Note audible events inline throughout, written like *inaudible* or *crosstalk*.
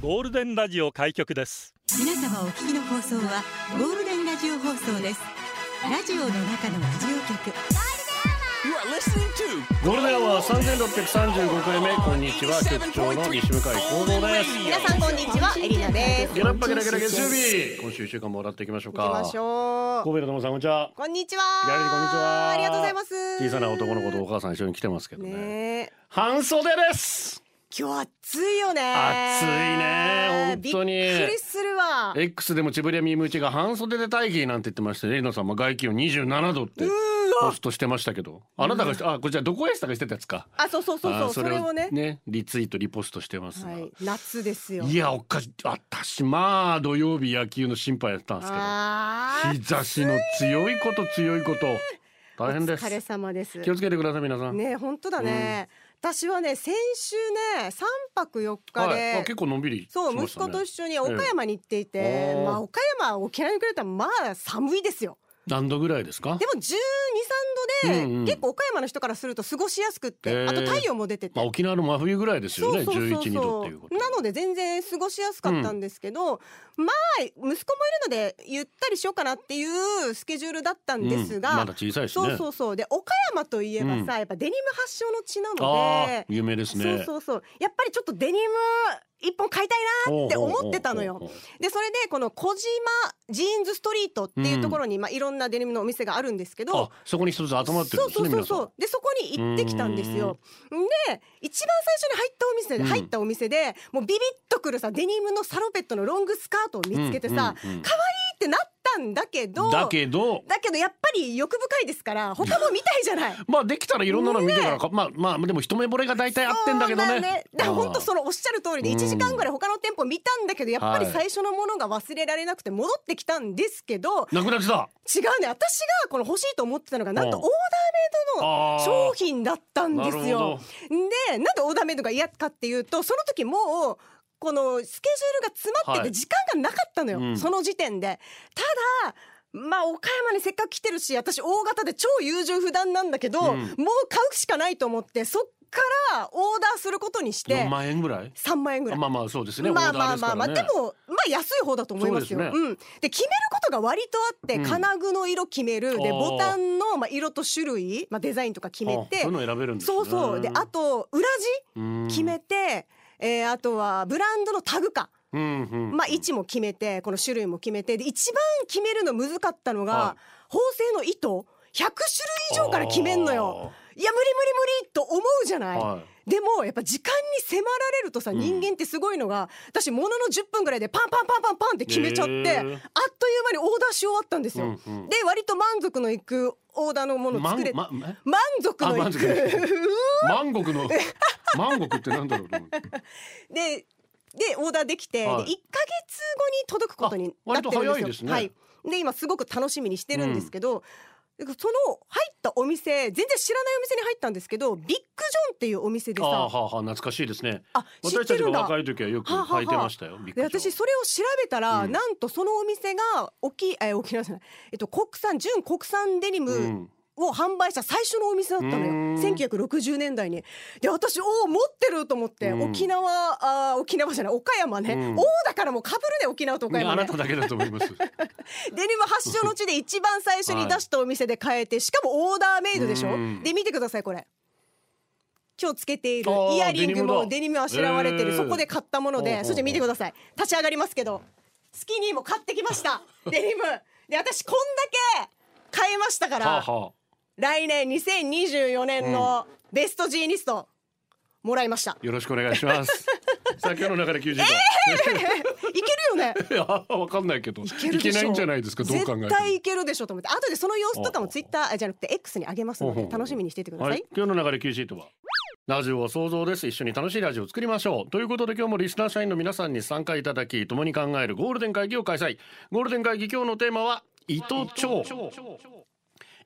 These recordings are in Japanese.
ゴールデンラジオ開局です。皆様お聞きの放送はゴールデンラジオ放送です。ラジオの中のラジオ局。ゴールデンは三千六百三十五回目。こんにちは。局長の西向井光三です。皆さんこんにちは。エリナです。ゲラッパゲラゲラ月曜日。今週一週間もらっていきましょうか。行きましょう。神戸の友さんこんにちは。こんにちは。ギャラリーこんにちは。ありがとうございます。小さな男の子とお母さん一緒に来てますけどね。ねえ。半袖です。今日暑いよね。暑いね。本当に。びっくりするわ。X でもちぶりやみむちが半袖で待機なんて言ってましてエリナさんも外気温27度ってポストしてましたけど。あなたがしあこちらどこへしたがしてたやつか。あそうそうそうそうあそれをね。ねリツイートリポストしてます。が、はい夏ですよ。いやおかし私まあ土曜日野球の心配やったんですけど。日差しの強いこと強いこと。大変です。お疲れ様です。気をつけてください皆さん、ね本当だね、私はね先週ね三泊四日はい、結構のんびりそう、息子と一緒に岡山に行っていて、ええ。まあ岡山沖縄に来れたらまあ寒いですよ何度ぐらいですか？でも12、3度で、うんうん。結構岡山の人からすると過ごしやすくって、ええあと太陽も出てて、まあ沖縄の真冬ぐらいですよね11、2度っていうことなので全然過ごしやすかったんですけど、まあ息子もいるのでゆったりしようかなっていうスケジュールだったんですが、うん。まだ小さいしね。そうそうそう。で岡山といえばさ、やっぱデニム発祥の地なので、有名ですね。そうそうそう。やっぱりちょっとデニム一本買いたいなって思ってたのよ。でそれでこの小島ジーンズストリートっていうところに、まあいろんなデニムのお店があるんですけどあそこに一つ集まってるんそうそうそうそう。でそこに行ってきたんですよ。で一番最初に入ったお店で、うん。入ったお店でもうビビッとくるさデニムのサロペットのロングスカートを見つけてさ、うんうんうん。可愛いってなったんだけどだけど。だけどやっぱり欲深いですから他も見たいじゃない。*laughs* まあできたらいろんなの見てからか、まあまあでも一目惚れが大体合ってんだけどね。そうだから本当あそのおっしゃる通りでうん。1時間ぐらい他の店舗見たんだけどやっぱりはい。最初のものが忘れられなくて戻ってきたんですけどなくなってた。違うね。私がこの欲しいと思ってたのがなんとうん。オーダーメイドの商品だったんですよ。でなんでオーダーメイドが嫌かっていうとその時もうこのスケジュールが詰まってはい。て時間がなかったのよ、うん。その時点で。ただまあ岡山にせっかく来てるし私大型で超優柔不断なんだけど、うん。もう買うしかないと思ってそっからオーダーすることにして4万円ぐらい？3万円ぐらい。まあまあそうですね。まあまあまあまあ、でもまあ安い方だと思いますよ。そうですね。うん。で決めることが割とあって、うん。金具の色決める。でボタンのまあ色と種類まあデザインとか決めて。あそういうの選べるんですね。そうそう。であと裏うん。地決めて、えーあとはブランドのタグか。うんうんまあ位置も決めてこの種類も決めてで一番決めるの難かったのが、は縫製の糸100種類以上から決めんのよ。いや無理無理無理と思うじゃない。はでもやっぱ時間に迫られるとさ、うん。人間ってすごいのが私ものの10分ぐらいでパンパンパンパンパンって決めちゃって、へー。あっという間にオーダーし終わったんですよ。うんうん。で割と満足のいくオーダーのものを作れ、ま満足のいくあ満足のい万国 *laughs* の *laughs* 万国ってなんだろうと思ってででオーダーできて、はい。で1か月後に届くことになってるんですよ。はい、で今すごく楽しみにしてるんですけど、その入ったお店全然知らないお店に入ったんですけどビッグジョンっていうお店でさああはあはあ懐かしいですね。あ知っ私たちが若い時はよく履いてましたよで私それを調べたら、うん。なんとそのお店が沖え沖縄じゃない、えっと、国産純国産デニムうんを販売した最初のお店だったのよ、うん。1960年代に。で私おお持ってると思って、うん。沖縄あー沖縄じゃない岡山ね、うん。おおだからもうかぶるね沖縄と岡山ね。あなただけだと思います。デニム発祥の地で一番最初に出したお店で買えてしかもオーダーメイドでしょ、うん。で見てくださいこれ。今日つけているイヤリングもデデニムあしらわれてる、えー。そこで買ったものでそして見てください。立ち上がりますけどスキニーも買ってきました。*laughs* デニム。で私こんだけ買いましたから、はあは来年2024年のベストジーニストもらいました、あよろしくお願いします。さあ今日の中で90度、*laughs* いけるよね？いやわかんないけど。いけるでしょけないんじゃないですか？どう考えても。絶対いけるでしょ？と思って。後でその様子とかもツイッターじゃなくて X に上げますのほうほうほう。で楽しみにしていてください、はい、今日の流れ Q シートは。ラジオは想像です。一緒に楽しいラジオを作りましょう。ということで今日もリスナー社員の皆さんに参加いただき共に考えるゴールデン会議を開催。ゴールデン会議今日のテーマは胃と腸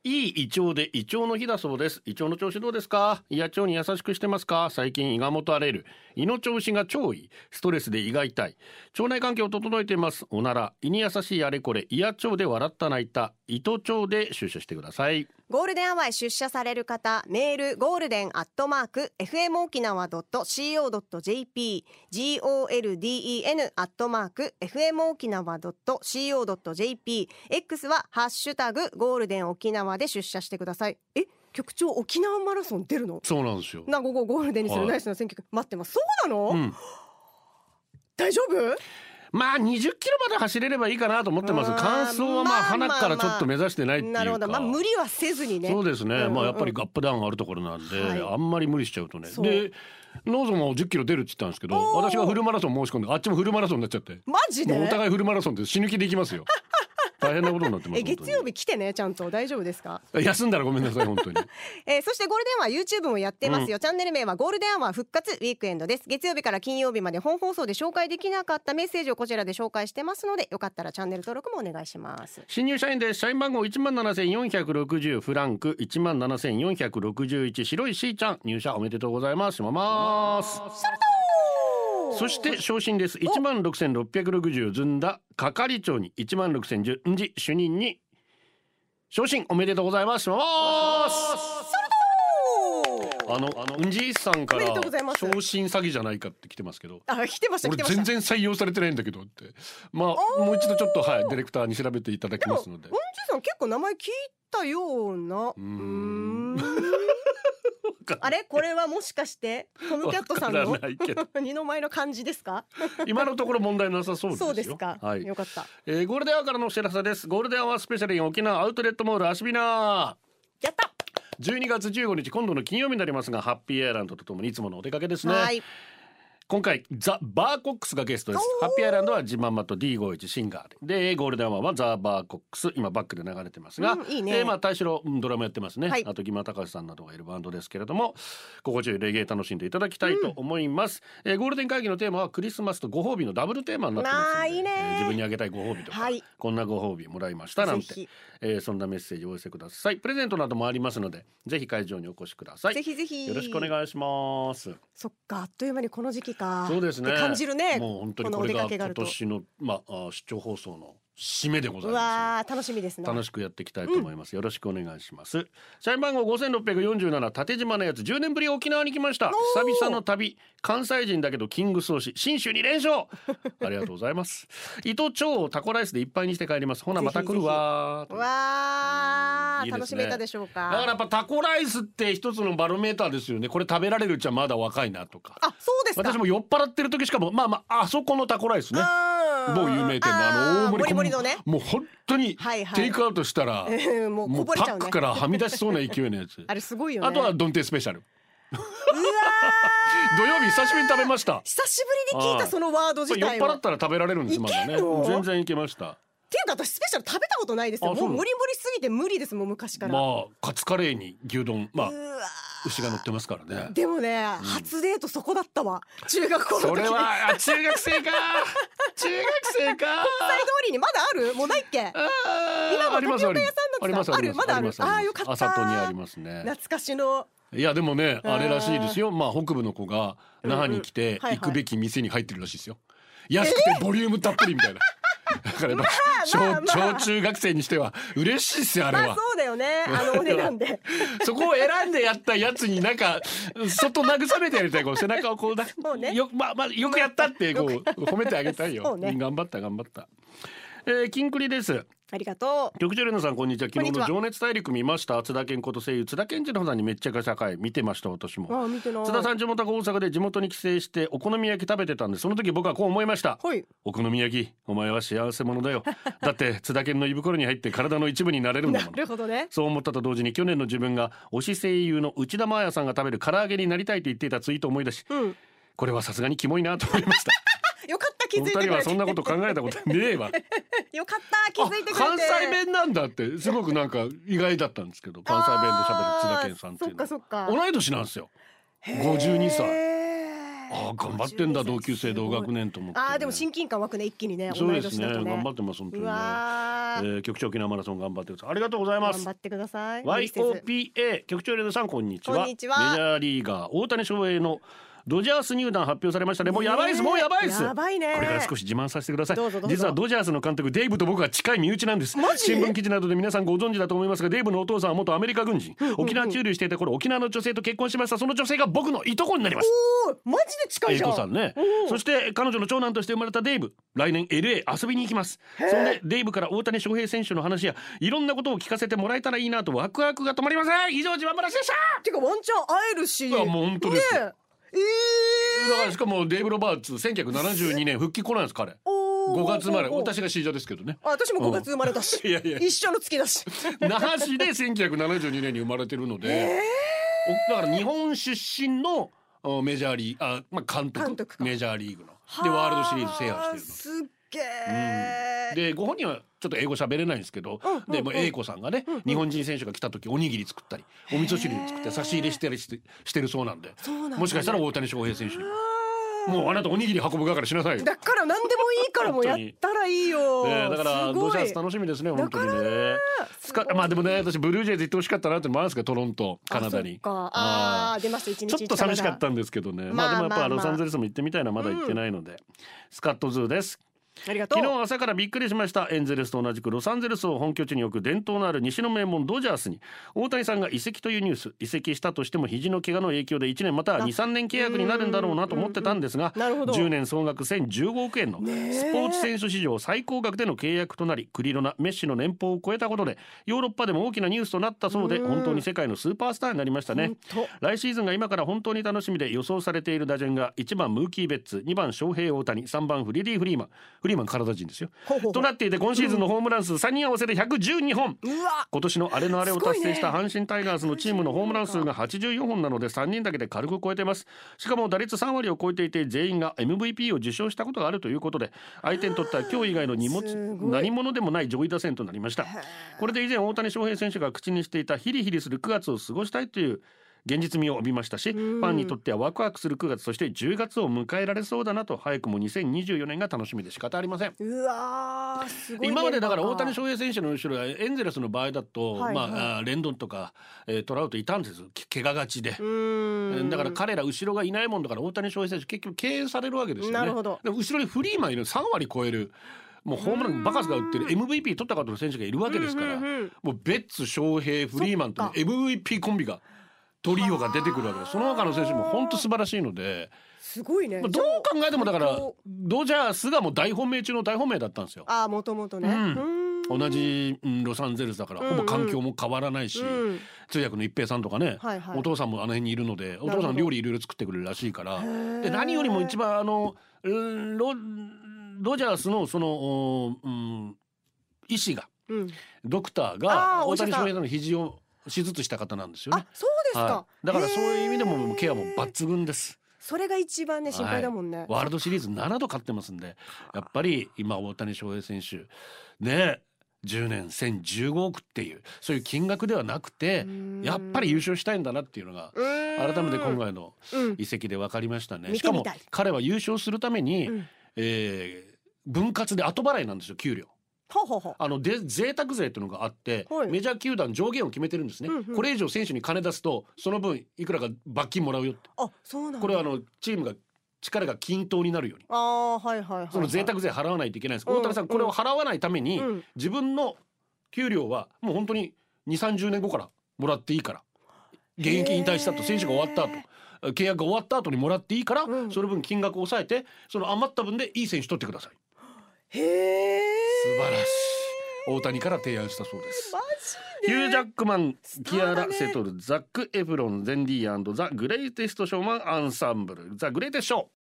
いい胃腸で胃腸の日だそうです。胃腸の調子どうですか？胃や腸に優しくしてますか？最近胃がもたれる。胃の調子が超いい。ストレスで胃が痛い。腸内環境を整えています。おなら。胃に優しいあれこれ。胃や腸で笑った泣いた。胃と腸で出社してください。ゴールデンアワーへ出社される方メールゴールデンアットマーク FM 沖縄 .co.jp golden アットマーク FM 沖縄 .co.jp X はハッシュタグゴールデン沖縄で出社してください。え局長沖縄マラソン出るの？そうなんですよ。な午後ゴールデンにするはい。ナイスな選挙区待ってます。そうなの、うん。大丈夫？まあ20キロまで走れればいいかなと思ってます。完走はまあまあ花からちょっと目指してないっていうか。なるほど。まあ無理はせずにね。そうですね、うんうんうんまあやっぱりアップダウンあるところなんで、はい。あんまり無理しちゃうとね。でノーゾも10キロ出るって言ったんですけど私がフルマラソン申し込んであっちもフルマラソンになっちゃって。マジで？お互いフルマラソンで死ぬ気でいきますよ大変なことになってます *laughs* え月曜日来てねちゃんと。大丈夫ですか？休んだらごめんなさい本当に。*laughs* えーそしてゴールデンは YouTube もやってますよ、チャンネル名はゴールデンアワー復活ウィークエンドです。月曜日から金曜日まで本放送で紹介できなかったメッセージをこちらで紹介してますのでよかったらチャンネル登録もお願いします。新入社員です。社員番号1万7460フランク1万7461白いしーちゃん。入社おめでとうございます。しますそして昇進です。1万6660ずんだ。係長に1万6010んじ主任に昇進おめでとうございます。あのあのうんじいさんから昇進詐欺じゃないかって来てますけど。あ来てました来俺全然採用されてないんだけどって。まあもう一度ちょっとはいディレクターに調べていただきますので。うんじいさん結構名前聞いたような。うんあれ？これはもしかして？トムキャットさんわの *laughs* 二の前の漢字ですか？今のところ問題なさそうですよ。そうですか、はい。よかった。えーゴールデンアワーからのお知らせです。ゴールデンアワースペシャルイン沖縄アウトレットモールアシビナやった！12月15日今度の金曜日になりますがハッピーアイランドとともにいつものお出かけですね。はい今回ザ・バーコックスがゲストです。ハッピーアイランドはジマンマと D51 シンガーで。でゴールデンはザ・バーコックス今バックで流れてますが、うんいいね。えーまあ大城うんドラムやってますね、はい。あと木村隆さんなどがいるバンドですけれども心地よいレゲエ楽しんでいただきたいと思います、えーゴールデン会議のテーマはクリスマスとご褒美のダブルテーマになってますいいねえー自分にあげたいご褒美とか、はい。こんなご褒美もらいましたなんて。えーそんなメッセージをお寄せください。プレゼントなどもありますのでぜひ会場にお越しください。ぜひぜひ。よろしくお願いします。そっかあっという間にこの時期か。そうですね。って感じるね。もう本当にこれが今年のまああ出張放送の締めでござういまわー楽しみですす。ね楽しくやっていきたいと思います。よろしくお願いします。社員番号5647縦島のやつ10年ぶり沖縄に来ました。久々の旅関西人だけどキングス推し信州に連勝。ありがとうございます。伊藤町をタコライスでいっぱいにして帰ります。ほなまた来るわわーいいですね楽しめたでしょうかだからやっぱタコライスって一つのバロメーターですよね。これ食べられるうちはまだ若いなとか。あそうですか私も酔っ払ってる時しかもまあまああそこのタコライスね。某有名店のあの大盛り盛りのね。もう本当にテイクアウトしたら、もうパックからはみ出しそうな勢いのやつ。*laughs* あれすごいよね。あとはドンテスペシャル。うわ *laughs* 土曜日久しぶりに食べました。ー久しぶりに聞いたそのワード自そう酔っ払ったら食べられるんですまだね。全然いけましたっていうか私スペシャル食べたことないですよ。もう盛り盛りすぎて無理ですもん昔から、まあカツカレーに牛丼まあ牛が乗ってますからね。ーでもね、初デートそこだったわ。中学校の時。それはあ中学生か。中学生か。*laughs* 国際通りにまだある？もうないっけ？あー今もタピオカ屋さんだってあある？まだある？あーよかった朝とにありますね。懐かしの。いやでもねあれらしいですよ。まあ北部の子が那覇に来て行くべき店に入ってるらしいですよ。安くてボリュームたっぷりみたいなだからやっぱ小まあまあ。小中学生にしては嬉しいっすよあれは。まあそうだよね。あのお値段で。*laughs* そこを選んでやったやつになんかそっと慰めてやりたいこう背中をこうだそうね。よまあまあよくやったってこう褒めてあげたいよ。ね。頑張った頑張った。えー、キンクリですありがとう。局長レナさんこんにちは。昨日の情熱大陸見ました。津田健子と声優。津田健次郎さんにめっちゃか社会見てました私も。あー見てない。津田さん地元が大阪で地元に帰省してお好み焼き食べてたんでその時僕はこう思いました。はい。お好み焼きお前は幸せ者だよ。だって津田健の胃袋に入って体の一部になれるんだなもんるほどね。そう思ったと同時に去年の自分が推し声優の内田真彩さんが食べる唐揚げになりたいと言っていたツイートを思い出しうん。これはさすがにキモいなと思いました。*laughs* よかった気お二づいてはそんなこと考えたことねえわ。*laughs* よかった気づいてくれ関西弁なんだってすごくなんか意外だったんですけど関西弁で喋る津田健さんっていうの同い年なんですよ。52歳。ああ頑張ってんだ同級生同学年と思って、ね、あーでも親近感湧くね一気にね。そうですね。ね。頑張ってます本当うにね、えー、局長沖縄マラソン頑張ってください。ありがとうございます。頑張ってください。YOPA 局長レナさんこんにちは。こんにちは。メジャーリーガー大谷翔平のドジャース入団発表されましたね。もうやばいです。もうやばいです。やばいね。これから少し自慢させてください。実はドジャースの監督デイブと僕は近い身内なんです。新聞記事などで皆さんご存知だと思いますがデイブのお父さんは元アメリカ軍人沖縄駐留していた頃沖縄の女性と結婚しましたその女性が僕のいとこになります。マジで近い英じゃん。子さんね。うん。そして彼女の長男として生まれたデイブ。来年 LA 遊びに行きます。そんでデイブから大谷翔平選手の話やいろんなことを聞かせてもらえたらいいなとワクワクが止まりません。以上自慢話でした。てかワンチャン会えるし。いやもう本当ですよ。ねえだからしかもデイブ・ロバーツ1972年復帰来ないんです彼。おー。5月生まれ。私が C 女ですけどね。あ私も5月生まれたし。*laughs* いやいや。一緒の月だし。那覇市で1972年に生まれてるので、おだから日本出身のおメジャーリーあ、まあ、監督。監督か。メジャーリーグの。でワールドシリーズ制覇してるの。すっげえ、でご本人はちょっと英語喋れないんですけど、うんうんでもう英子さんがね、うんうん。日本人選手が来た時おにぎり作ったりお味噌汁作って差し入れしてるしてしてるそうなんで。ねもしかしたら大谷翔平選手に。もうあなたおにぎり運ぶ係しなさいよ。だから何でもいいからもうやったらいいよ、ね、だからドジャース楽しみですね本当にね。まあでもね私ブルージェイズ行ってほしかったなってのもあるんですけどトロントカナダに。ああー出ました一日ちょっと寂しかったんですけどね。まあでもやっぱロサンゼルスも行ってみたいなまだ行ってないので、スカットズーです。ありがとう。昨日朝からびっくりしました。エンゼルスと同じくロサンゼルスを本拠地に置く伝統のある西の名門ドジャースに大谷さんが移籍というニュース移籍したとしても肘の怪我の影響で1年またはあ23年契約になるんだろうなと思ってたんですがなるほど。10年総額1015億円のスポーツ選手史上最高額での契約となりクリロナメッシの年俸を超えたことでヨーロッパでも大きなニュースとなったそうでうん。本当に世界のスーパースターになりましたね。本来シーズンが今から本当に楽しみで予想されている打順が1番ムーキー・ベッツ2番翔平大谷3番フリディ・フリーマンフリーマン体人ですよ。となっていて今シーズンのホームラン数3人合わせて112本。今年のあれのあれを達成した阪神タイガースのチームのホームラン数が84本なので3人だけで軽く超えてます。しかも打率3割を超えていて全員が MVP を受賞したことがあるということで相手にとっては今日以外の荷物何者でもない上位打線となりました。これで以前大谷翔平選手が口にしていたヒリヒリする9月を過ごしたいという現実味を帯びましたしファンにとってはワクワクする9月そして10月を迎えられそうだなと早くも2024年が楽しみで仕方ありません。うわーすごい今までだから大谷翔翔平選手の後ろはエンゼルスの場合だと、はいはい。まあレンドンとか、えートラウトいたんです。け怪我がちで。うーん。だから彼ら後ろがいないもんだから大谷翔平選手結局敬遠されるわけですよね。なるほど。後ろにフリーマンいる。3割超える。もうホームランバカスが打ってる。MVP 取った方の選手がいるわけですから、もうベッツ翔平フリーマンと MVP コンビがトリオが出てくるわけですその他の選手も本当素晴らしいので、すごいね。まあどう考えてもだからドジャースがもう大本命中の大本命だったんですよ。あーもともとね、うん。うん。同じうんロサンゼルスだからうんうん。ほぼ環境も変わらないし、うん。通訳の一平さんとかね、はいはい。お父さんもあの辺にいるのでお父さん料理いろいろ作ってくれるらしいからー。で何よりも一番あのうんロドジャースのその、おうん、医師がうん。ドクターあが大ーお医者さん。谷翔平の肘を手術した方なんですよね。あ。そうですか、はい、だからそういう意味でへーもケアも抜群です。それが一番ね心配だもんね、ワールドシリーズ7度勝ってますんでやっぱり今大谷翔平選手ね10年1015億っていうそういう金額ではなくてうん。やっぱり優勝したいんだなっていうのが改めて今回のうん。移籍で分かりましたね。見てしかも彼は優勝するために、うん。えー分割で後払いなんですよ給料。あので贅沢税っていうのがあって、はい。メジャー球団上限を決めてるんですね、うんうん。これ以上選手に金出すとその分いくらか罰金もらうよって。あそうなんだ。これはあのチームが力が均等になるように。あーはいはいはい、はい、その贅沢税払わないといけないんです、うん大谷さんこれを払わないために、うん。自分の給料はもう本当に2 3 0年後からもらっていいから。現役引退した後選手が終わった後。契約が終わった後にもらっていいから、うん。その分金額を抑えてその余った分でいい選手取ってくださいへえ素晴らしい。大谷から提案したそうです。マヒュー・ジャックマン、キアラ・セトル、ザック・エフロン、ゼンディーザ・グレイテスト・ショーマン・アンサンブル、ザ・グレイテスト・ショー。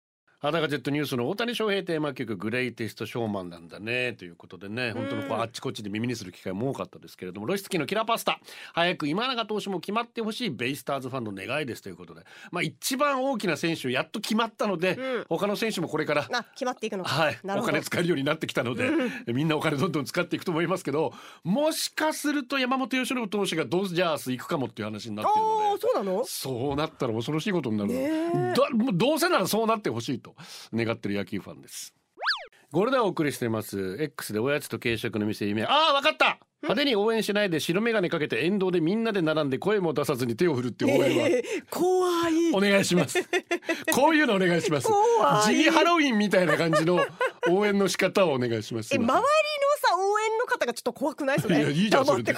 裸ジェットニュースの大谷翔平テーマ曲グレイテストショーマンなんだねということでね本当のこうあっちこっちで耳にする機会も多かったですけれどもロシツキのキラーパスタ。早く今永投手も決まってほしいベイスターズファンの願いですということで。まあ一番大きな選手やっと決まったので、うん。他の選手もこれからあ決まっていくのか。はい、お金使えるようになってきたので、みんなお金どんどん使っていくと思いますけどもしかすると山本由伸投手がドジャース行くかもっていう話になってるあのであそうなの？そうなったら恐ろしいことになる、どうせならそうなってほしいと願ってる野球ファンです。これでお送りしています X でおやつと軽食の店夢ああわかった派手に応援しないで白眼鏡かけて沿道でみんなで並んで声も出さずに手を振るって応援はえー *laughs* 怖いお願いします。こういうのお願いします。怖い地味ハロウィンみたいな感じの応援の仕方をお願いします。え周り方がちょっと怖くないそれ？いやいいじゃんそれで。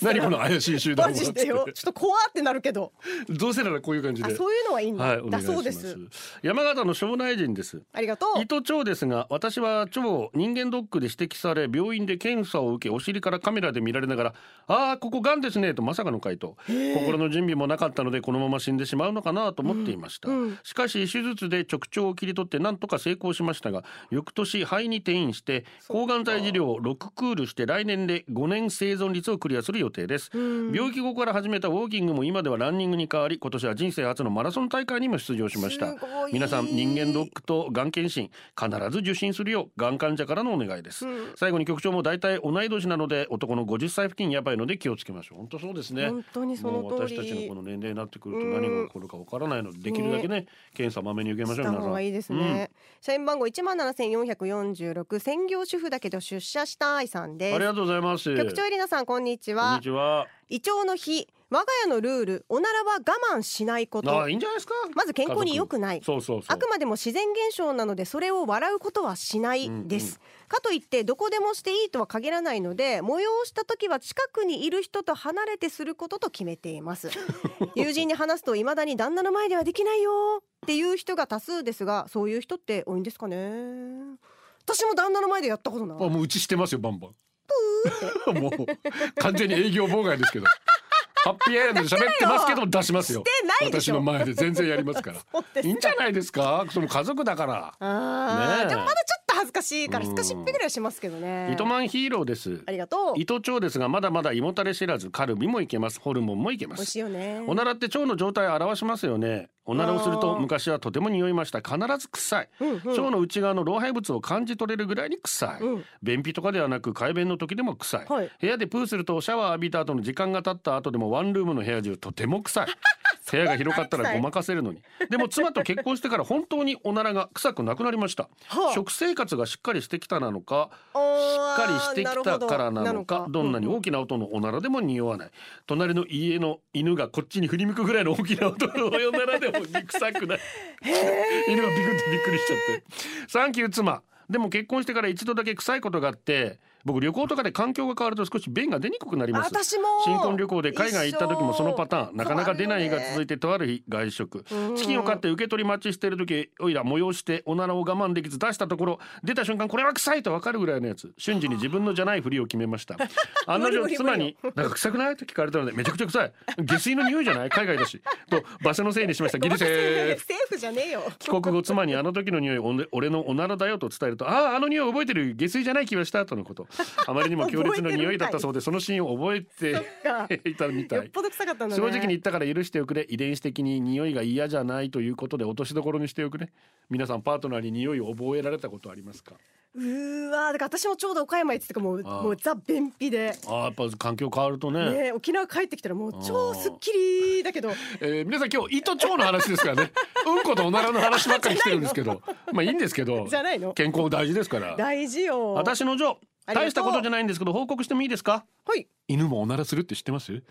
何この怪しい集団マジでよ。*laughs* ちょっと怖ってなるけど。どうせならこういう感じで。あそういうのはいいんだ、はい、だ。そうです。山形の庄内人です。ありがとう。糸腸ですが私は腸を人間ドックで指摘され病院で検査を受けお尻からカメラで見られながら「ああここがんですね」とまさかの回答。心の準備もなかったのでこのまま死んでしまうのかなと思っていました、うんうん。しかし手術で直腸を切り取ってなんとか成功しましたが翌年肺に転移して抗がん剤治療を6クールして来年で5年生存率をクリアする予定です、うん。病気後から始めたウォーキングも今ではランニングに変わり今年は人生初のマラソン大会にも出場しました。皆さん人間ドックとがん検診必ず受診するようがん患者からのお願いです、うん。最後に局長も大体同い年なので男の50歳付近やばいので気をつけましょう。本当そうですね。本当にその私たちのこの年齢になってくると何が起こるかわからないのでできるだけね検査まめに受けましょう皆さん。方がいいですね、社員番号一万七千四百四十六専業主婦だけど出社したいさんです。ありがとうございます。局長エリナさんこんにちこんはにちは。胃腸の日我が家のルールおならは我慢しないこあと。あいいんじゃないですか？まず健康に良くない。そうそうそう。あくまでも自然現象なのでそれを笑うことはしないです、かといってどこでもしていいとは限らないので催した時は近くにいる人と離れてすることと決めています。*laughs* 友人に話すと未だに旦那の前ではできないよっていう人が多数ですがそういう人って多いんですかね。私も旦那の前でやったことない。あもううちしてますよバンバン *laughs* もう完全に営業妨害ですけど。*laughs* ハッピーアイランドで喋ってますけど出しますよ。私の前で全然やりますから。*laughs* いいんじゃないですか？その家族だから。ねえ。でもまだちょっと恥ずかしいからうん。すかしっぺぐらいはしますけどね。糸満ヒーローです。ありがとう。糸腸ですがまだまだ胃もたれ知らずカルビもいけます。ホルモンもいけま美味しすいよね。おならって腸の状態を表しますよね。おならをすると昔はとても匂いました。必ず臭い。うんうん。腸の内側の老廃物を感じ取れるぐらいに臭い、うん。便秘とかではなく快便の時でも臭い、はい。部屋でプーするとシャワー浴びた後の時間が経った後でもワンルームの部屋中とても臭い部屋が広かったら *laughs* ごまかせるのに。でも妻と結婚してから本当におならが臭くなくなりました、はあ。食生活がしっかりしてきたなのかししっかりしてきたからなのかど。んなに大ききな音のおならでも匂わない。隣の家の犬がこっちに振り向くぐらいの大きな音のおならでも臭くない。犬がビクってびっくりしちゃって。サンキュー妻。でも結婚してから一度だけ臭いことがあって僕旅行とかで環境が変わると少し便が出にくくなります。私も。新婚旅行で海外行った時もそのパターンなかなか出ない日が続いててとある日外食。うん。チキンを買って受け取り待ちしてる時おいら催しておならを我慢できず出したところ出た瞬間これは臭いと分かるぐらいのやつ。瞬時に自分のじゃないふりを決めました。*laughs* 案の定妻に「なんか臭くない?」と聞かれたので「めちゃくちゃ臭い。下水の匂いじゃない？海外だし」と場所のせいにしました。*laughs* ギリセーフ。セーフじゃねえよ。帰国後妻にあの時の匂い俺のおならだよと伝えるとあああの匂い覚えてる。下水じゃない気がした。とのこと *laughs* あまりにも強烈な匂いだったそうでそのシーンを覚え *laughs* か。て *laughs* いたみたい。正直に言ったから許しておくれ。遺伝子的に匂いが嫌じゃないということで落としどころにしておくね。皆さんパートナーに匂いを覚えられたことありますか？うーわだから私もちょうど岡山行ってたからもうもうザ便秘で。あーやっぱ環境変わるとね。ね沖縄帰ってきたらもう超すっきりだけど。えー皆さん今日胃と腸の話ですからね。うんことおならの話ばっかりしてるんですけど。まあいいんですけどじゃないの。健康大事ですから。大事よ。私の女大したことじゃないんですけど報告してもいいですか？はい。犬もおならするって知ってます？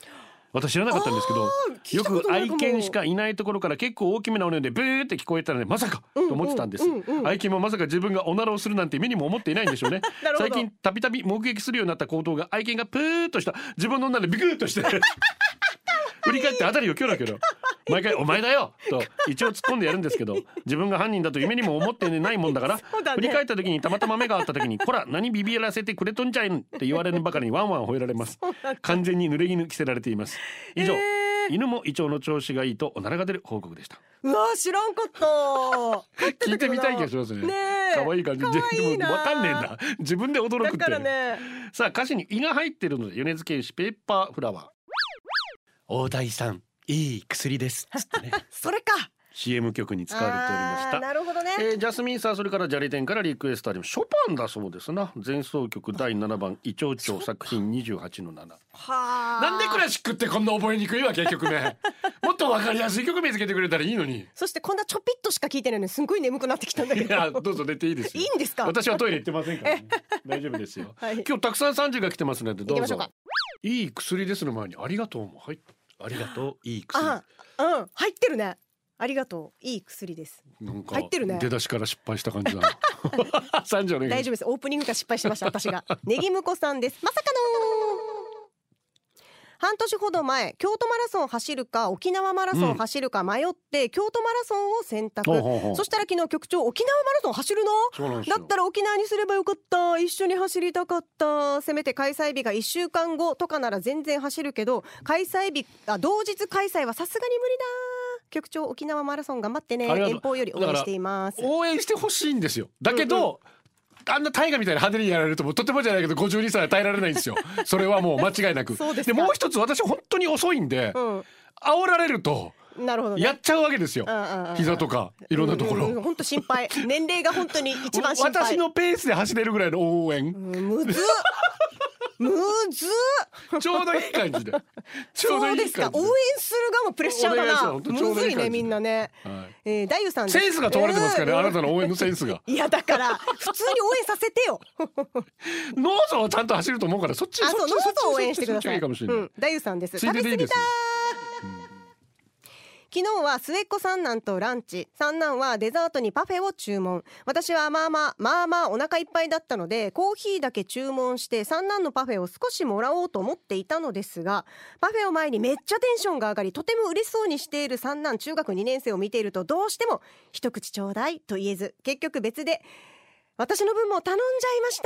私知らなかったんですけどよく愛犬しかいないところから結構大きめなおねでブーって聞こえたのでまさかと思ってたんです、うんうん愛犬もまさか自分がおならをするなんて目にも思っていないんでしょうね。*laughs* 最近たびたび目撃するようになった行動が愛犬がプーっとした。自分の女でビクッとして。*laughs* 振り返ってあたりをキョロキョロ毎回「お前だよ!」と一応突っ込んでやるんですけど自分が犯人だと夢にも思ってないもんだからね。振り返った時にたまたま目が合った時に「*laughs* こら何ビビらせてくれとんじゃいん!」って言われるばかりにワンワン吠えられます。*laughs* 完全に濡れ衣着せられています。以上、えー。犬も胃腸の調子がいいとおならが出る報告でした。うわ知らんかった。聞いてみたい気がしますねねえ。可愛い感じ。でもわかんねえんだ。自分で驚くってね。さあ歌詞に胃が入ってるので米津玄師ペーパーフラワー。大台さんいい薬です。つってね。*laughs* それか。CM 曲に使われておりました。なるほどね、えージャスミンさんそれからジャリテンからリクエストあります。ショパンだそうですな。前奏曲第7番イチョウチョウ作品28の7はあ。なんでクラシックってこんな覚えにくいわけ曲名もっとわかりやすい曲見つけてくれたらいいのに。そしてこんなちょぴっとしか聞いてないのにすんごい眠くなってきたんだけいどやどうぞ寝ていいですよ。いいんですか？私はトイレ行ってませんから、ね、大丈夫ですよ、はい。今日たくさん30が来てますのでどうぞ。いい薬ですの前にありがとうも。はいありがとう。いい薬。あうん。入ってるね。ありがとう。いい薬です。なんか入ってるね。出だしから失敗した感じだな。*laughs* 30お願いします。大丈夫です。オープニングから失敗しました私が。*laughs* ネギムコさんです。まさかの半年ほど前京都マラソン走るか沖縄マラソン走るか迷って、京都マラソンを選択。そしたら昨日局長沖縄マラソン走るの？だったら沖縄にすればよかった。一緒に走りたかった。せめて開催日が1週間後とかなら全然走るけど開催日あ同日開催はさすがに無理だ。局長沖縄マラソン頑張ってね。遠方より応援しています。応援してほしいんですよ。だけど、あんな大河みたいな派手にやられるともうとてもじゃないけど52歳は耐えられないんですよ。それはもう間違いなく。*laughs* そうでもう一つ私本当に遅いんで、うん。煽られるとなるほどね。やっちゃうわけですよ、膝とかいろんなところ、本当心配。年齢が本当に一番心配。私のペースで走れるぐらいの応援、うんむずっむずっ。ちょうどいい感じ *laughs* でちょうどそういいですか応援する側もプレッシャーだな。むずいねみんなね。はいえー、ダユさん。センスが問われてますからね、うん。あなたの応援のセンスが。いやだから普通に応援させてよ。*laughs* ノーゾはちゃんと走ると思うからそっちあそうノーゾ応援してくだそっちがいさいいかもしれない、うん、ダユさんです。ついででいいです食べ過ぎた昨日は末っ子三男とランチ。三男はデザートにパフェを注文。私はまあまあまあまあお腹いっぱいだったのでコーヒーだけ注文して三男のパフェを少しもらおうと思っていたのですがパフェを前にめっちゃテンションが上がりとても嬉しそうにしている三男中学2年生を見ているとどうしても一口ちょうだいと言えず結局別で私の分も頼んじゃいました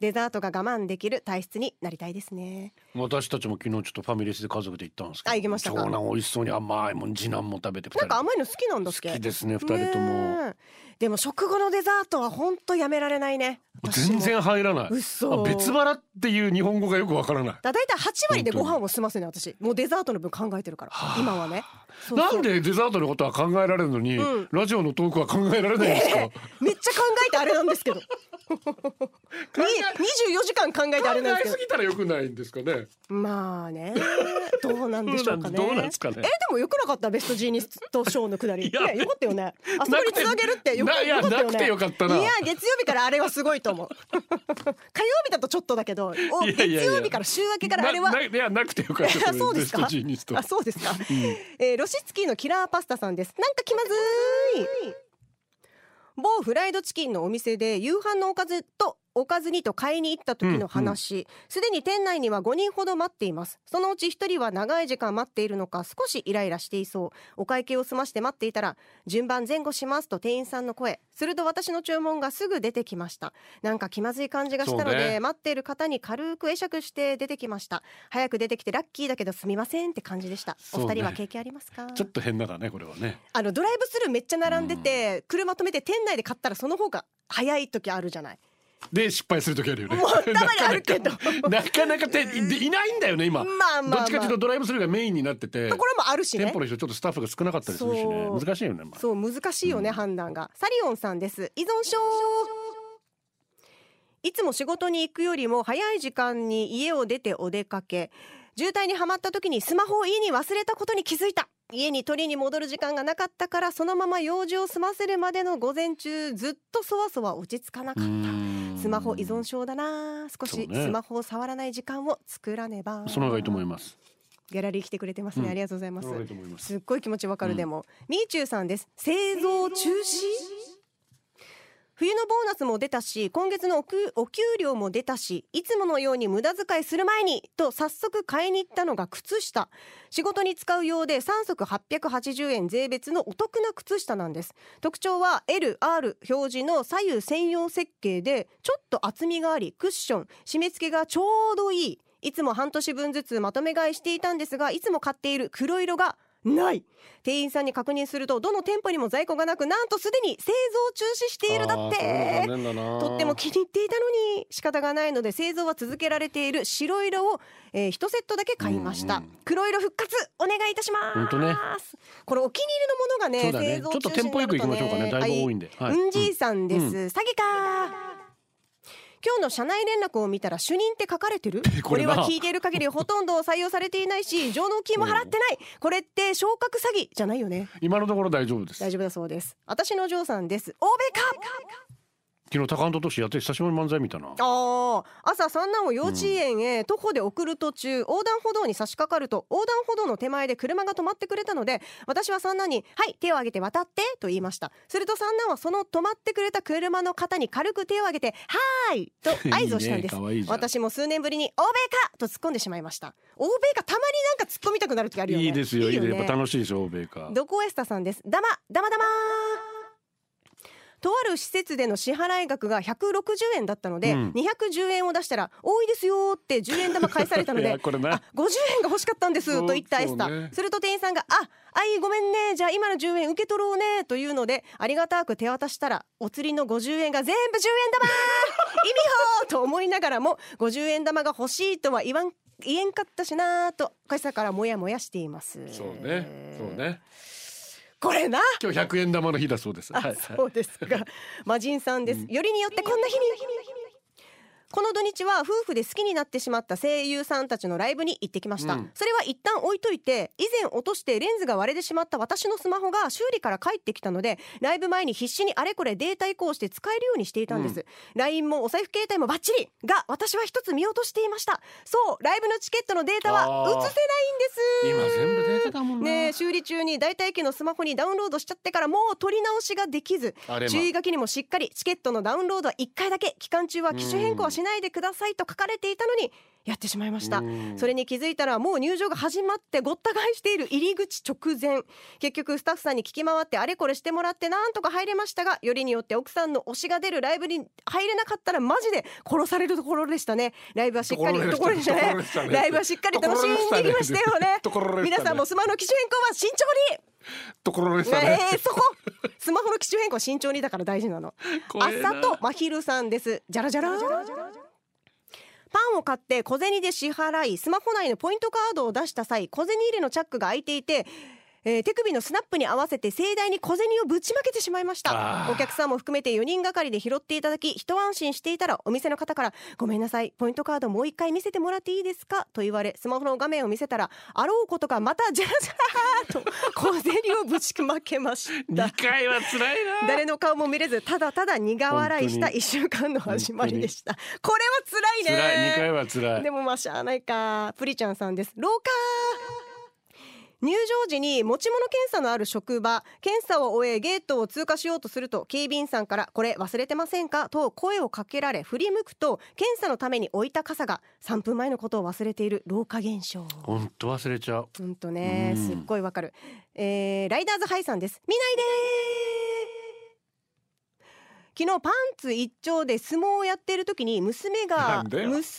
デザートが我慢できる体質になりたいですね。私たちも昨日ちょっとファミレスで家族で行ったんですけどあ行きましたか？長男美味しそうに甘いもん次男も食べてなんか甘いの好きなんだっけ？好きですね二人とも、でも食後のデザートは本当やめられないね全然入らない。嘘。あ別腹っていう日本語がよくわからない。だだいたい8割でご飯を済ませね私。もうデザートの分考えてるから今はね。なんでデザートのことは考えられるのに、うん。ラジオのトークは考えられないんですか、*laughs* めっちゃ考えてあれなんですけど。*laughs* に24時間考えてあれなんですけ考えすぎたらよくないんですかね？どまあね。*laughs* どうなんでしょうかね。どうなんですかね。えでもよくなかったベストジーニストショーのくだり。いいややよかったよね。あそこにつなげるってよかったよね。なくてよかったな。いや月曜日からあれはすごいと思う。*laughs* 火曜日だとちょっとだけどおいやいやいや。月曜日から週明けからあれは。いやなくてよかった。*laughs* あそうですか。あそうですか、えーロシツキーのキラーパスタさんです。なんか気まずい。某フライドチキンのお店で夕飯のおかずとおかずにと買いに行った時の話。すで、に店内には5人ほど待っています。そのうち1人は長い時間待っているのか少しイライラしていそう。お会計を済まして待っていたら順番前後しますと店員さんの声。すると私の注文がすぐ出てきました。なんか気まずい感じがしたので、ね。待っている方に軽く会釈して出てきました。早く出てきてラッキーだけどすみませんって感じでした、ね。お二人は経験ありますか？ちょっと変なだねこれはね。あのドライブスルーめっちゃ並んでて、車止めて店内で買ったらその方が早い時あるじゃないで失敗する時あるよね。*laughs* なかなか。ていいないんだよね今、まあまあまあ。どっちかというとドライブスルーがメインになってて。ところもあるしね。店舗の人ちょっとスタッフが少なかったりするしね。難しいよね、まあ、そう難しいよね、判断が。サリオンさんです。依存症。いつも仕事に行くよりも早い時間に家を出てお出かけ。渋滞にはまった時にスマホを家に忘れたことに気づいた。家に取りに戻る時間がなかったからそのまま用事を済ませるまでの午前中ずっとそわそわ落ち着かなかったスマホ依存症だな。少しスマホを触らない時間を作らねば。その方がいいと思います。ギャラリー来てくれてますね、うん。ありがとうございます。す。っごい気持ちわかる、うん。でもみーちゅうさんです。製造中止？冬のボーナスも出たし今月のお給お給料も出たしいつものように無駄遣いする前にと早速買いに行ったのが靴下。仕事に使うようで3足880円税別のお得な靴下なんです。特徴は LR 表示の左右専用設計でちょっと厚みがありクッション締め付けがちょうどいい。いつも半年分ずつまとめ買いしていたんですがいつも買っている黒色がない。店員さんに確認するとどの店舗にも在庫がなくなんとすでに製造中止しているだって。とっても気に入っていたのに仕方がないので製造は続けられている白色を、えー、1セットだけ買いました、うんうん。黒色復活お願いいたします。ね。これお気に入りのものがねね製造ちょっと中止になるテンポよく行きましょうかねだいぶ多いん。ではいうん。じいさんです、うん。詐欺か今日の社内連絡を見たら主任って書かれてる？これは聞いている限りほとんど採用されていないし上納金も払ってない。これって昇格詐欺じゃないよね。今のところ大丈夫です。大丈夫だそうです。私のお嬢さんです。欧米か？昨日高安ととしやって久しぶりに漫才見たな。あー。朝三男を幼稚園へ徒歩で送る途中、横断歩道に差し掛かると横断歩道の手前で車が止まってくれたので私は三男に「はい手を挙げて渡って」と言いました。すると三男はその止まってくれた車の方に軽く手を挙げて「はーい」と合図をしたんです。*laughs* いいね私も数年ぶりに「欧米か!」と突っ込んでしまいました。欧米かたまになんか突っ込みたくなる時あるよね。いいですよいいです。ねやっぱ楽しいですよ欧米か。ドコエスタさんです。だま、だまだまとある施設での支払い額が160円だったので、うん。210円を出したら多いですよって10円玉返されたの *laughs* いでやこれな。あ50円が欲しかったんですと言ったエスタ、ねすると店員さんがああいごめんね。じゃあ今の10円受け取ろうね。というのでありがたく手渡したらお釣りの50円が全部10円玉。*laughs* 意味ほと思いながらも50円玉が欲しいとは言わん言えんかったしなと今朝からモヤモヤしています。そうね。そうねこれな今日100円玉の日だそうですあ、はいそうですか。*laughs* 魔人さんです。よりによってこんな日に。この土日は夫婦で好きになってしまった声優さんたちのライブに行ってきました、うん。それは一旦置いといて以前落としてレンズが割れてしまった私のスマホが修理から帰ってきたのでライブ前に必死にあれこれデータ移行して使えるようにしていたんです、LINE もお財布携帯もバッチリが私は一つ見落としていました。そうライブのチケットのデータはあー。移せないんです。今全部データだもんな。ねえ修理中に代替機のスマホにダウンロードしちゃってからもう取り直しができず。注意書きにもしっかりチケットのダウンロードは1回だけ。期間中は機種変更はしないでくださいと書かれていたのにやってしまいました。うん。それに気づいたらもう入場が始まってごった返している入り口直前。結局スタッフさんに聞き回ってあれこれしてもらってなんとか入れましたがよりによって奥さんの推しが出るライブに入れなかったらマジで殺されるところでしたね。ライブはしっかりところでしたね。ライブはしっかり楽しんできましたよね。皆さんもスマホの機種変更は慎重に。ところでしたね。ねえそこ。スマホの機種変更は慎重にだから大事なの。朝とまひるさんです。じゃらじゃらパンを買って小銭で支払いスマホ内のポイントカードを出した際小銭入れのチャックが開いていてえー手首のスナップに合わせて盛大に小銭をぶちまけてしまいました。お客さんも含めて4人がかりで拾っていただき一安心していたらお店の方から「ごめんなさい。ポイントカードもう一回見せてもらっていいですか?」と言われスマホの画面を見せたらあろうことかまたジャラジャラーと小銭をぶちまけました。二回は辛いな。誰の顔も見れずただただ苦笑いした一週間の始まりでした。これは辛いね。辛い。二回は辛い。でもまあしゃあないか。プリちゃんさんです。廊下入場時に持ち物検査のある職場検査を終えゲートを通過しようとすると警備員さんからこれ忘れてませんか？と声をかけられ振り向くと検査のために置いた傘が3分前のことを忘れている老化現象。本当忘れちゃう。ほんとねうんすっごいわかる、えーライダーズハイさんです。見ないでー昨日パンツ一丁で相撲をやっている時に娘ながんだよ。娘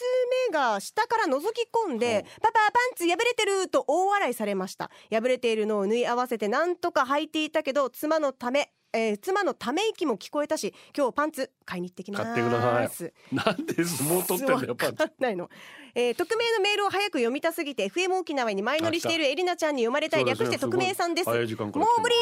が下から覗き込んで「パパパンツ破れてる!」と大笑いされました。破れているのを縫い合わせてなんとか履いていたけど妻のためえー妻のため息も聞こえたし今日パンツ買いに行ってきます。買ってください。なんで相撲取ってんだよパンわかんないの、えー、匿名のメールを早く読みたすぎて FM 沖縄に前乗りしているエリナちゃんに読まれたい。そうですね。略して匿名さんです。早い時間かう無理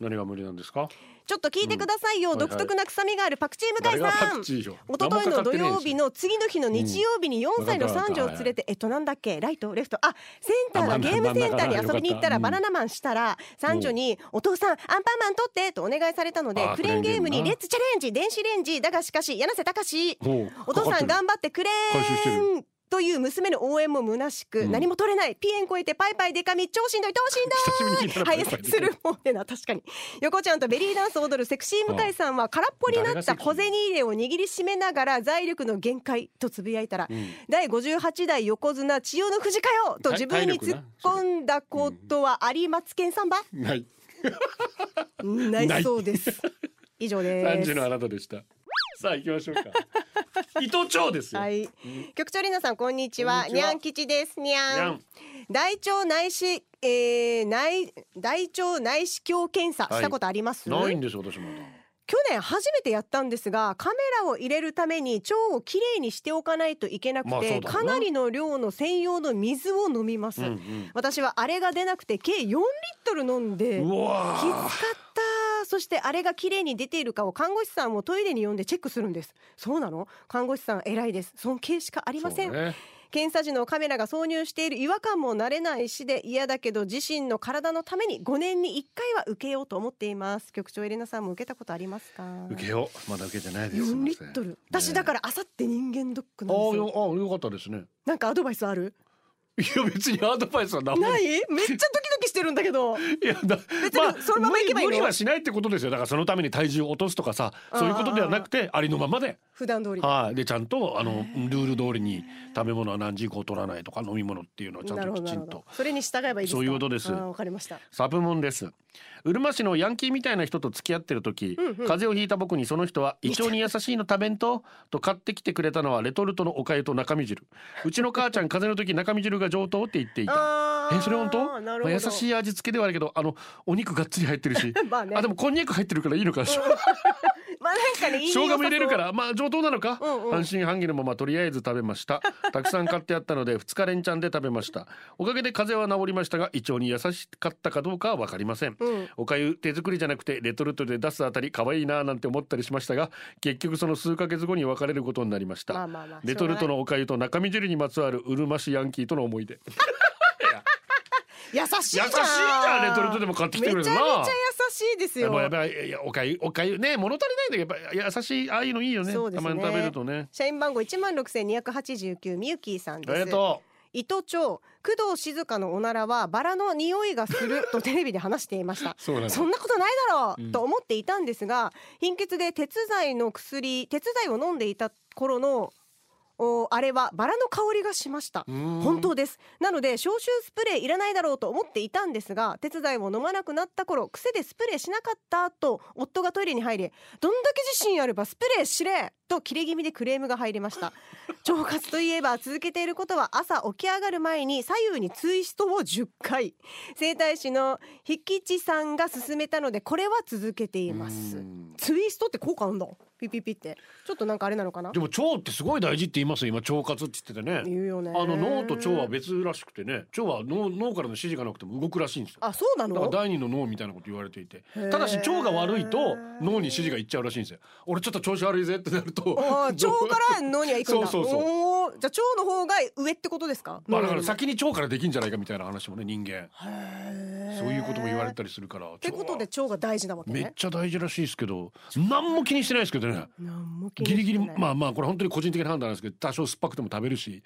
何が無理なんですか？ちょっと聞いてくださいよ、うん。独特な臭みがあるパクチー向井さん。一昨日の土曜日の次の日の日曜日に4歳のうん三女を連れて、えっとなんだっけ？ライトレフト。あセンターがゲームセンターに遊びに行ったらバナナマンしたら三女にお父さんアンパンマン取ってとお願いされたのであクレーンゲームにクレッツチャレンジ電子レンジ。だがしかし柳瀬隆。お父さん頑張ってくれ回収してーんという娘の応援も虚しく、うん。何も取れないピエン超えてパイパイデカミ超しんどい超しんどい。はいするもんでな確かに。横ちゃんとベリーダンスを踊るセクシー向井さんは空っぽになった小銭入れを握りしめながら財力の限界とつぶやいたら、うん。第58代横綱千代の富士かよと自分に突っ込んだことはありますけんさんば、ない。ないそうです。*laughs* 以上です。三時のあなたでした *laughs* さあ行きましょうか。*laughs* 伊藤町ですよ、はい、局長りなさんこんにちは。にゃん吉です。にゃん大腸内視えー、内大腸内視鏡検査したことあります、ないんですよ私まだ。去年初めてやったんですがカメラを入れるために腸をきれいにしておかないといけなくて、かなりの量の専用の水を飲みます、うんうん。私はあれが出なくて計4リットル飲んできつかったそしてあれがきれいに出ているかを看護師さんもトイレに呼んでチェックするんです。そうなの？看護師さん偉いです。尊敬しかありません、検査時のカメラが挿入している違和感も慣れないしで嫌だけど自身の体のために5年に1回は受けようと思っています。局長エレナさんも受けたことありますか？受けよう。まだ受けてないです。4リットル。私だかららあさって人間ドックああなんですよ。よあよかったですね。なんかアドバイスある？いや別にアドバイスはない？めっちゃドキしてるんだけど。いやだ別にそのまま行けばいいの。無理はしないってことですよ。だからそのために体重を落とすとかさそういうことではなくてありのままで普段通りはい。でちゃんとあのルール通りに食べ物は何時以降取らないとか飲み物っていうのはちゃなんるときちんと。それに従えばいいそういうことです。わかりました。サプモンです。うるま市のヤンキーみたいな人と付き合ってる時、うんうん。風邪をひいた僕にその人は胃腸に優しいの食べんとと買ってきてくれたのはレトルトのおかゆと中身汁。うちの母ちゃん風邪の時中身汁が上等って言っていた。*laughs* えそれ本当？なるほど。まあ、優しい味付けではあるけどあのお肉がっつり入ってるし。*laughs* まあね。あでもこんにゃく入ってるからいいのかし *laughs* まあなんかねいい生姜も入れるからまあ上等なのか、うんうん。半信半疑のままとりあえず食べました。たくさん買ってあったので2日連チャンで食べました。おかげで風邪は治りましたが胃腸に優しかったかどうかは分かりません。うん。おかゆ手作りじゃなくてレトルトで出すあたり可愛いななんて思ったりしましたが結局その数ヶ月後に別れることになりました、まあまあまあレトルトのおかゆと中身汁にまつわるうるま市ヤンキーとの思い出優しいじゃん。優しいじゃんレトルトでも買ってきてくれるな。めちゃめちゃ優しいですよ。やっぱやっぱいやおかゆおかゆね物足りないんだけどやっぱ優しいああいうのいいよね。そうですね。たまに食べるとね。社員番号一万六千二百八十九みゆきーさんあです。りがと糸町工藤静香のおならはバラの匂いがするとテレビで話していました。*laughs* そんなことないだろう、うん。と思っていたんですが貧血で鉄剤の薬鉄剤を飲んでいた頃のおあれはバラの香りがしました。本本当です。なので消臭スプレーいらないだろうと思っていたんですが鉄剤を飲まなくなった頃癖でスプレーしなかったと夫がトイレに入りどんだけ自信あればスプレーしれと切れ気味でクレームが入りました。*laughs* 腸活といえば続けていることは朝起き上がる前に左右にツイストを10回。整体師の筆記地さんが勧めたのでこれは続けています。ツイストって効果あるんだ。ピピピって。ちょっとなんかあれなのかな？でも腸ってすごい大事って言いますよ今腸活って言っててね。言うよね。あの脳と腸は別らしくてね。腸は脳脳からの指示がなくても動くらしいんですよ。あそうなだからの第二の脳みたいなこと言われていて。ただし腸が悪いと脳に指示がいっちゃうらしいんですよ。俺ちょっと調子悪いぜってなると。腸から脳には行くんだ。そうそうそう。じゃあ腸の方が上ってことですか？まあだから先に腸からできんじゃないかみたいな話もね人間。そういうことも言われたりするから。っってことで腸が大事なわけめっねちゃ大事らしいですけど何も気にしてないですけどね。なんも気にギリギリまあまあこれ本当に個人的な判断なんですけど多少酸っぱくても食べるし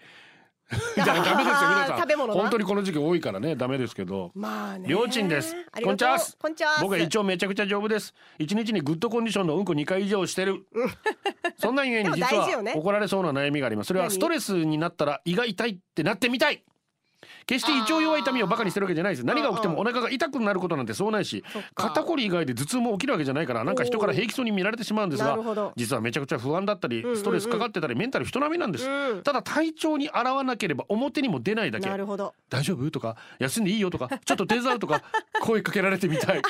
*laughs* ダメですよ皆さん。食べ物な。本当にこの時期多いからねダメですけど。まあね。りょうちんですこんちは。こんちは。僕は胃腸めちゃくちゃ丈夫です。一日にグッドコンディションのうんこ2回以上してる。*laughs* そんなゆえに実は怒られそうな悩みがあります。それは何？ストレスになったら胃が痛いってなってみたい決して胃腸弱い痛みをバカにしてるわけじゃないです何が起きてもお腹が痛くなることなんてそうないし肩こり以外で頭痛も起きるわけじゃないからなんか人から平気そうに見られてしまうんですが実はめちゃくちゃ不安だったりストレスかかってたりメンタル人並みなんです。うん。ただ体調に現わなければ表にも出ないだけ。大丈夫？とか休んでいいよとかちょっと手伝うとか *laughs* 声かけられてみたい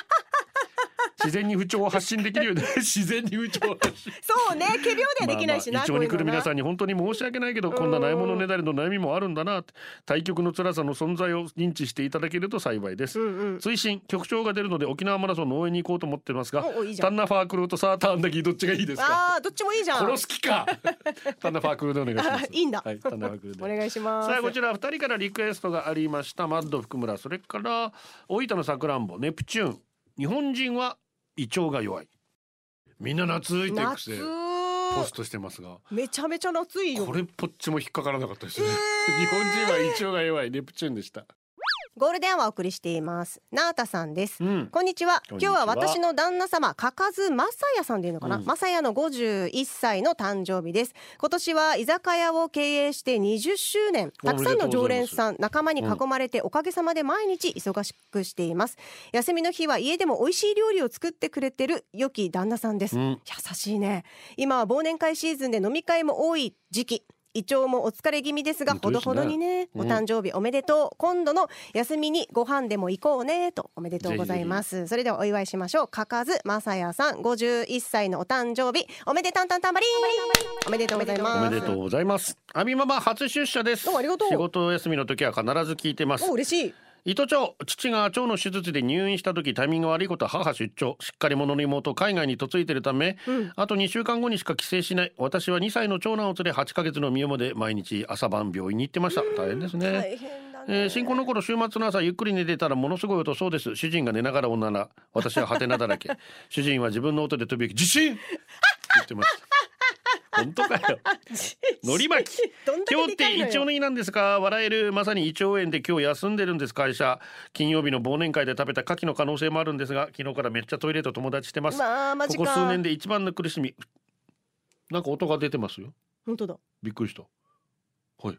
自然に不調を発信できるように *laughs* 自然に不調そうね。毛量ではできないしな、まあまあに来る皆さんんに本当に申し訳ないけどこんなないものねだりの悩みもあるんだな。対局の辛さの存在を認知していただけると幸いです、うんうん。推進局長が出るので沖縄マラソンの応援に行こうと思ってますがいいタンナファークルーとサーターアンダギーどっちがいいですか？あーどっちもいいじゃん。殺す気か。*laughs* タンナファークルーでお願いします。あ *laughs* いいんだ。はい、タンナファークルーで。お願いします。さあこちら二人からリクエストがありました。マッド福村。それから大分のさくらんぼネプチューン。日本人は胃腸が弱い。みんな夏いてくせ夏ポストしてますが。めちゃめちゃ夏いよ。これっぽっちも引っかからなかったですね、*laughs* 日本人は胃腸が弱い。ネプチューンでしたゴールデンはお送りしています。ナータさんです。うん。こんにちは。今日は私の旦那様かかずまさやさんでいうのかな、うん。まさやの51歳の誕生日です。今年は居酒屋を経営して20周年。おたくさんの常連おさん仲間に囲まれておかげさまで毎日忙しくしています。休みの日は家でも美味しい料理を作ってくれてる良き旦那さんです、うん。優しいね。今は忘年会シーズンで飲み会も多い時期胃腸もお疲れ気味ですがほどほどにねうん。お誕生日おめでとう、今度の休みにご飯でも行こうねとおめでとうございます。それではお祝いしましょう。かかずまさやさん51歳のお誕生日おめでたんたんたんばりんおめでとうございおます。めでとうございます。アミママ初出社です。どうもありがとう。仕事休みの時は必ず聞いてます。お嬉しい糸町父が腸の手術で入院した時タイミングが悪いことは母出張。しっかり者の妹海外に嫁いでるため、うん。あと2週間後にしか帰省しない。私は2歳の長男を連れ8ヶ月の身重で毎日朝晩病院に行ってました。大変ですね、大えー新婚の頃週末の朝ゆっくり寝てたらものすごい音そうです。主人が寝ながら女な私はハテナだらけ。*laughs* 主人は自分の音で飛び起き地震って言ってました本当かよ。*laughs* のり巻き。今日ってけでかいの日なんですか？笑える。まさに胃腸炎で今日休んでるんです会社金曜日の忘年会で食べた牡蠣の可能性もあるんですが昨日からめっちゃトイレと友達してます、まあここ数年で一番の苦しみ。なんか音が出てますよ。本当だ。びっくりした。はい、うん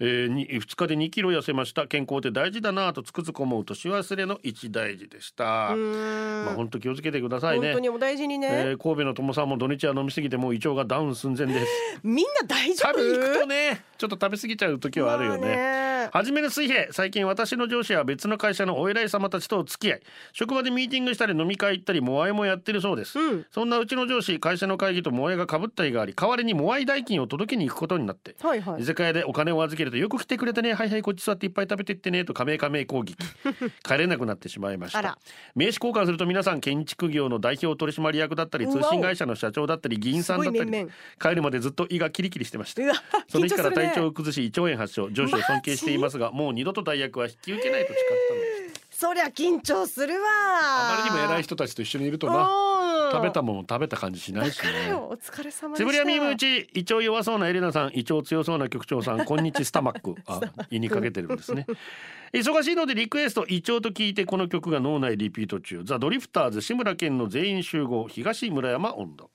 えー、に2日で2キロ痩せました。健康って大事だなぁとつくづく思う年忘れの一大事でした、まあ本当気をつけてくださいね。本当にお大事にね、えー神戸の友さんも土日は飲みすぎてもう胃腸がダウン寸前です。みんな大丈夫？旅行くとね。ちょっと食べ過ぎちゃう時はあるよね,、まあね。はじめの水平最近私の上司は別の会社のお偉い様たちとお付き合い。職場でミーティングしたり飲み会行ったりモアイもやってるそうです、うん。そんなうちの上司会社の会議とモアイが被った日があり代わりにモアイ代金を届けに行くことになって。はいはい。居酒屋でお金を預けるとよく来てくれてね。はいはいこっち座っていっぱい食べてってね。と加盟加盟攻撃。*laughs* 帰れなくなってしまいました。名刺交換すると皆さん建築業の代表取締役だったり通信会社の社長だったり議員さんだったり帰るまでずっと胃がキリキリしてました。その日から体調を崩し胃腸炎発症上司を尊敬していますがもう二度と代役は引き受けないと誓ったのです。そりゃ緊張するわあまりにも偉い人たちと一緒にいるとな。うん食べたもの食べた感じしないしね。よお疲れ様でした。つぶりやみむうち胃腸弱そうなエレナさん胃腸強そうな局長さんこんにちスタマック。*laughs* あ胃にかけてるんですね。忙しいのでリクエスト胃腸と聞いてこの曲が脳内リピート中。ザ・ドリフターズ志村けんの全員集合東村山温度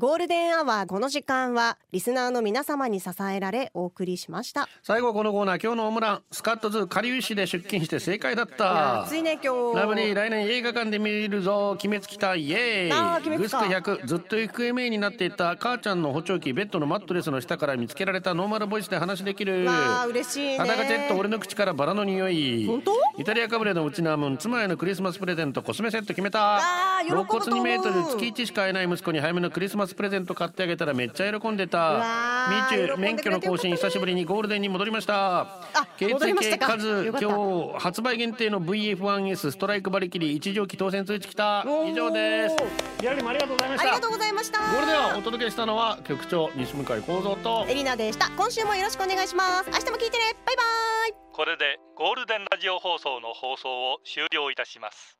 ゴールデンアワーこの時間はリスナーの皆様に支えられお送りしました。最後はこのコーナー今日のオムランスカットズかりゆしで出勤して正解だった。暑いね今日ラブリー来年映画館で見るぞ鬼滅来たイエーイグスク100ずっと行方不明になっていた母ちゃんの補聴器ベッドのマットレスの下から見つけられたノーマルボイスで話できる。わあ嬉しいね。裸ジェット俺の口からバラの匂い。本当？イタリアかぶれのうちなむん妻へのクリスマスプレゼントコスメセット決めた。あー喜ぶと思う。肋骨2メートル月1しか会えない息子に早めのクリスマスプレゼント買ってあげたらめっちゃ喜んでた。みーちゅ免許の更新久しぶりにゴールデンに戻りました。あ血戻りました液か。数よかった今日発売限定の VF1S ストライクバリキリ一乗機当選通知来た。以上です。ギャラリーもありがとうございました。ありがとうございました。ゴールデンはお届けしたのは局長西向井幸三と。エリナでした。今週もよろしくお願いします。明日も聞いてね。バイバイ。これでゴールデンラジオ放送の放送を終了いたします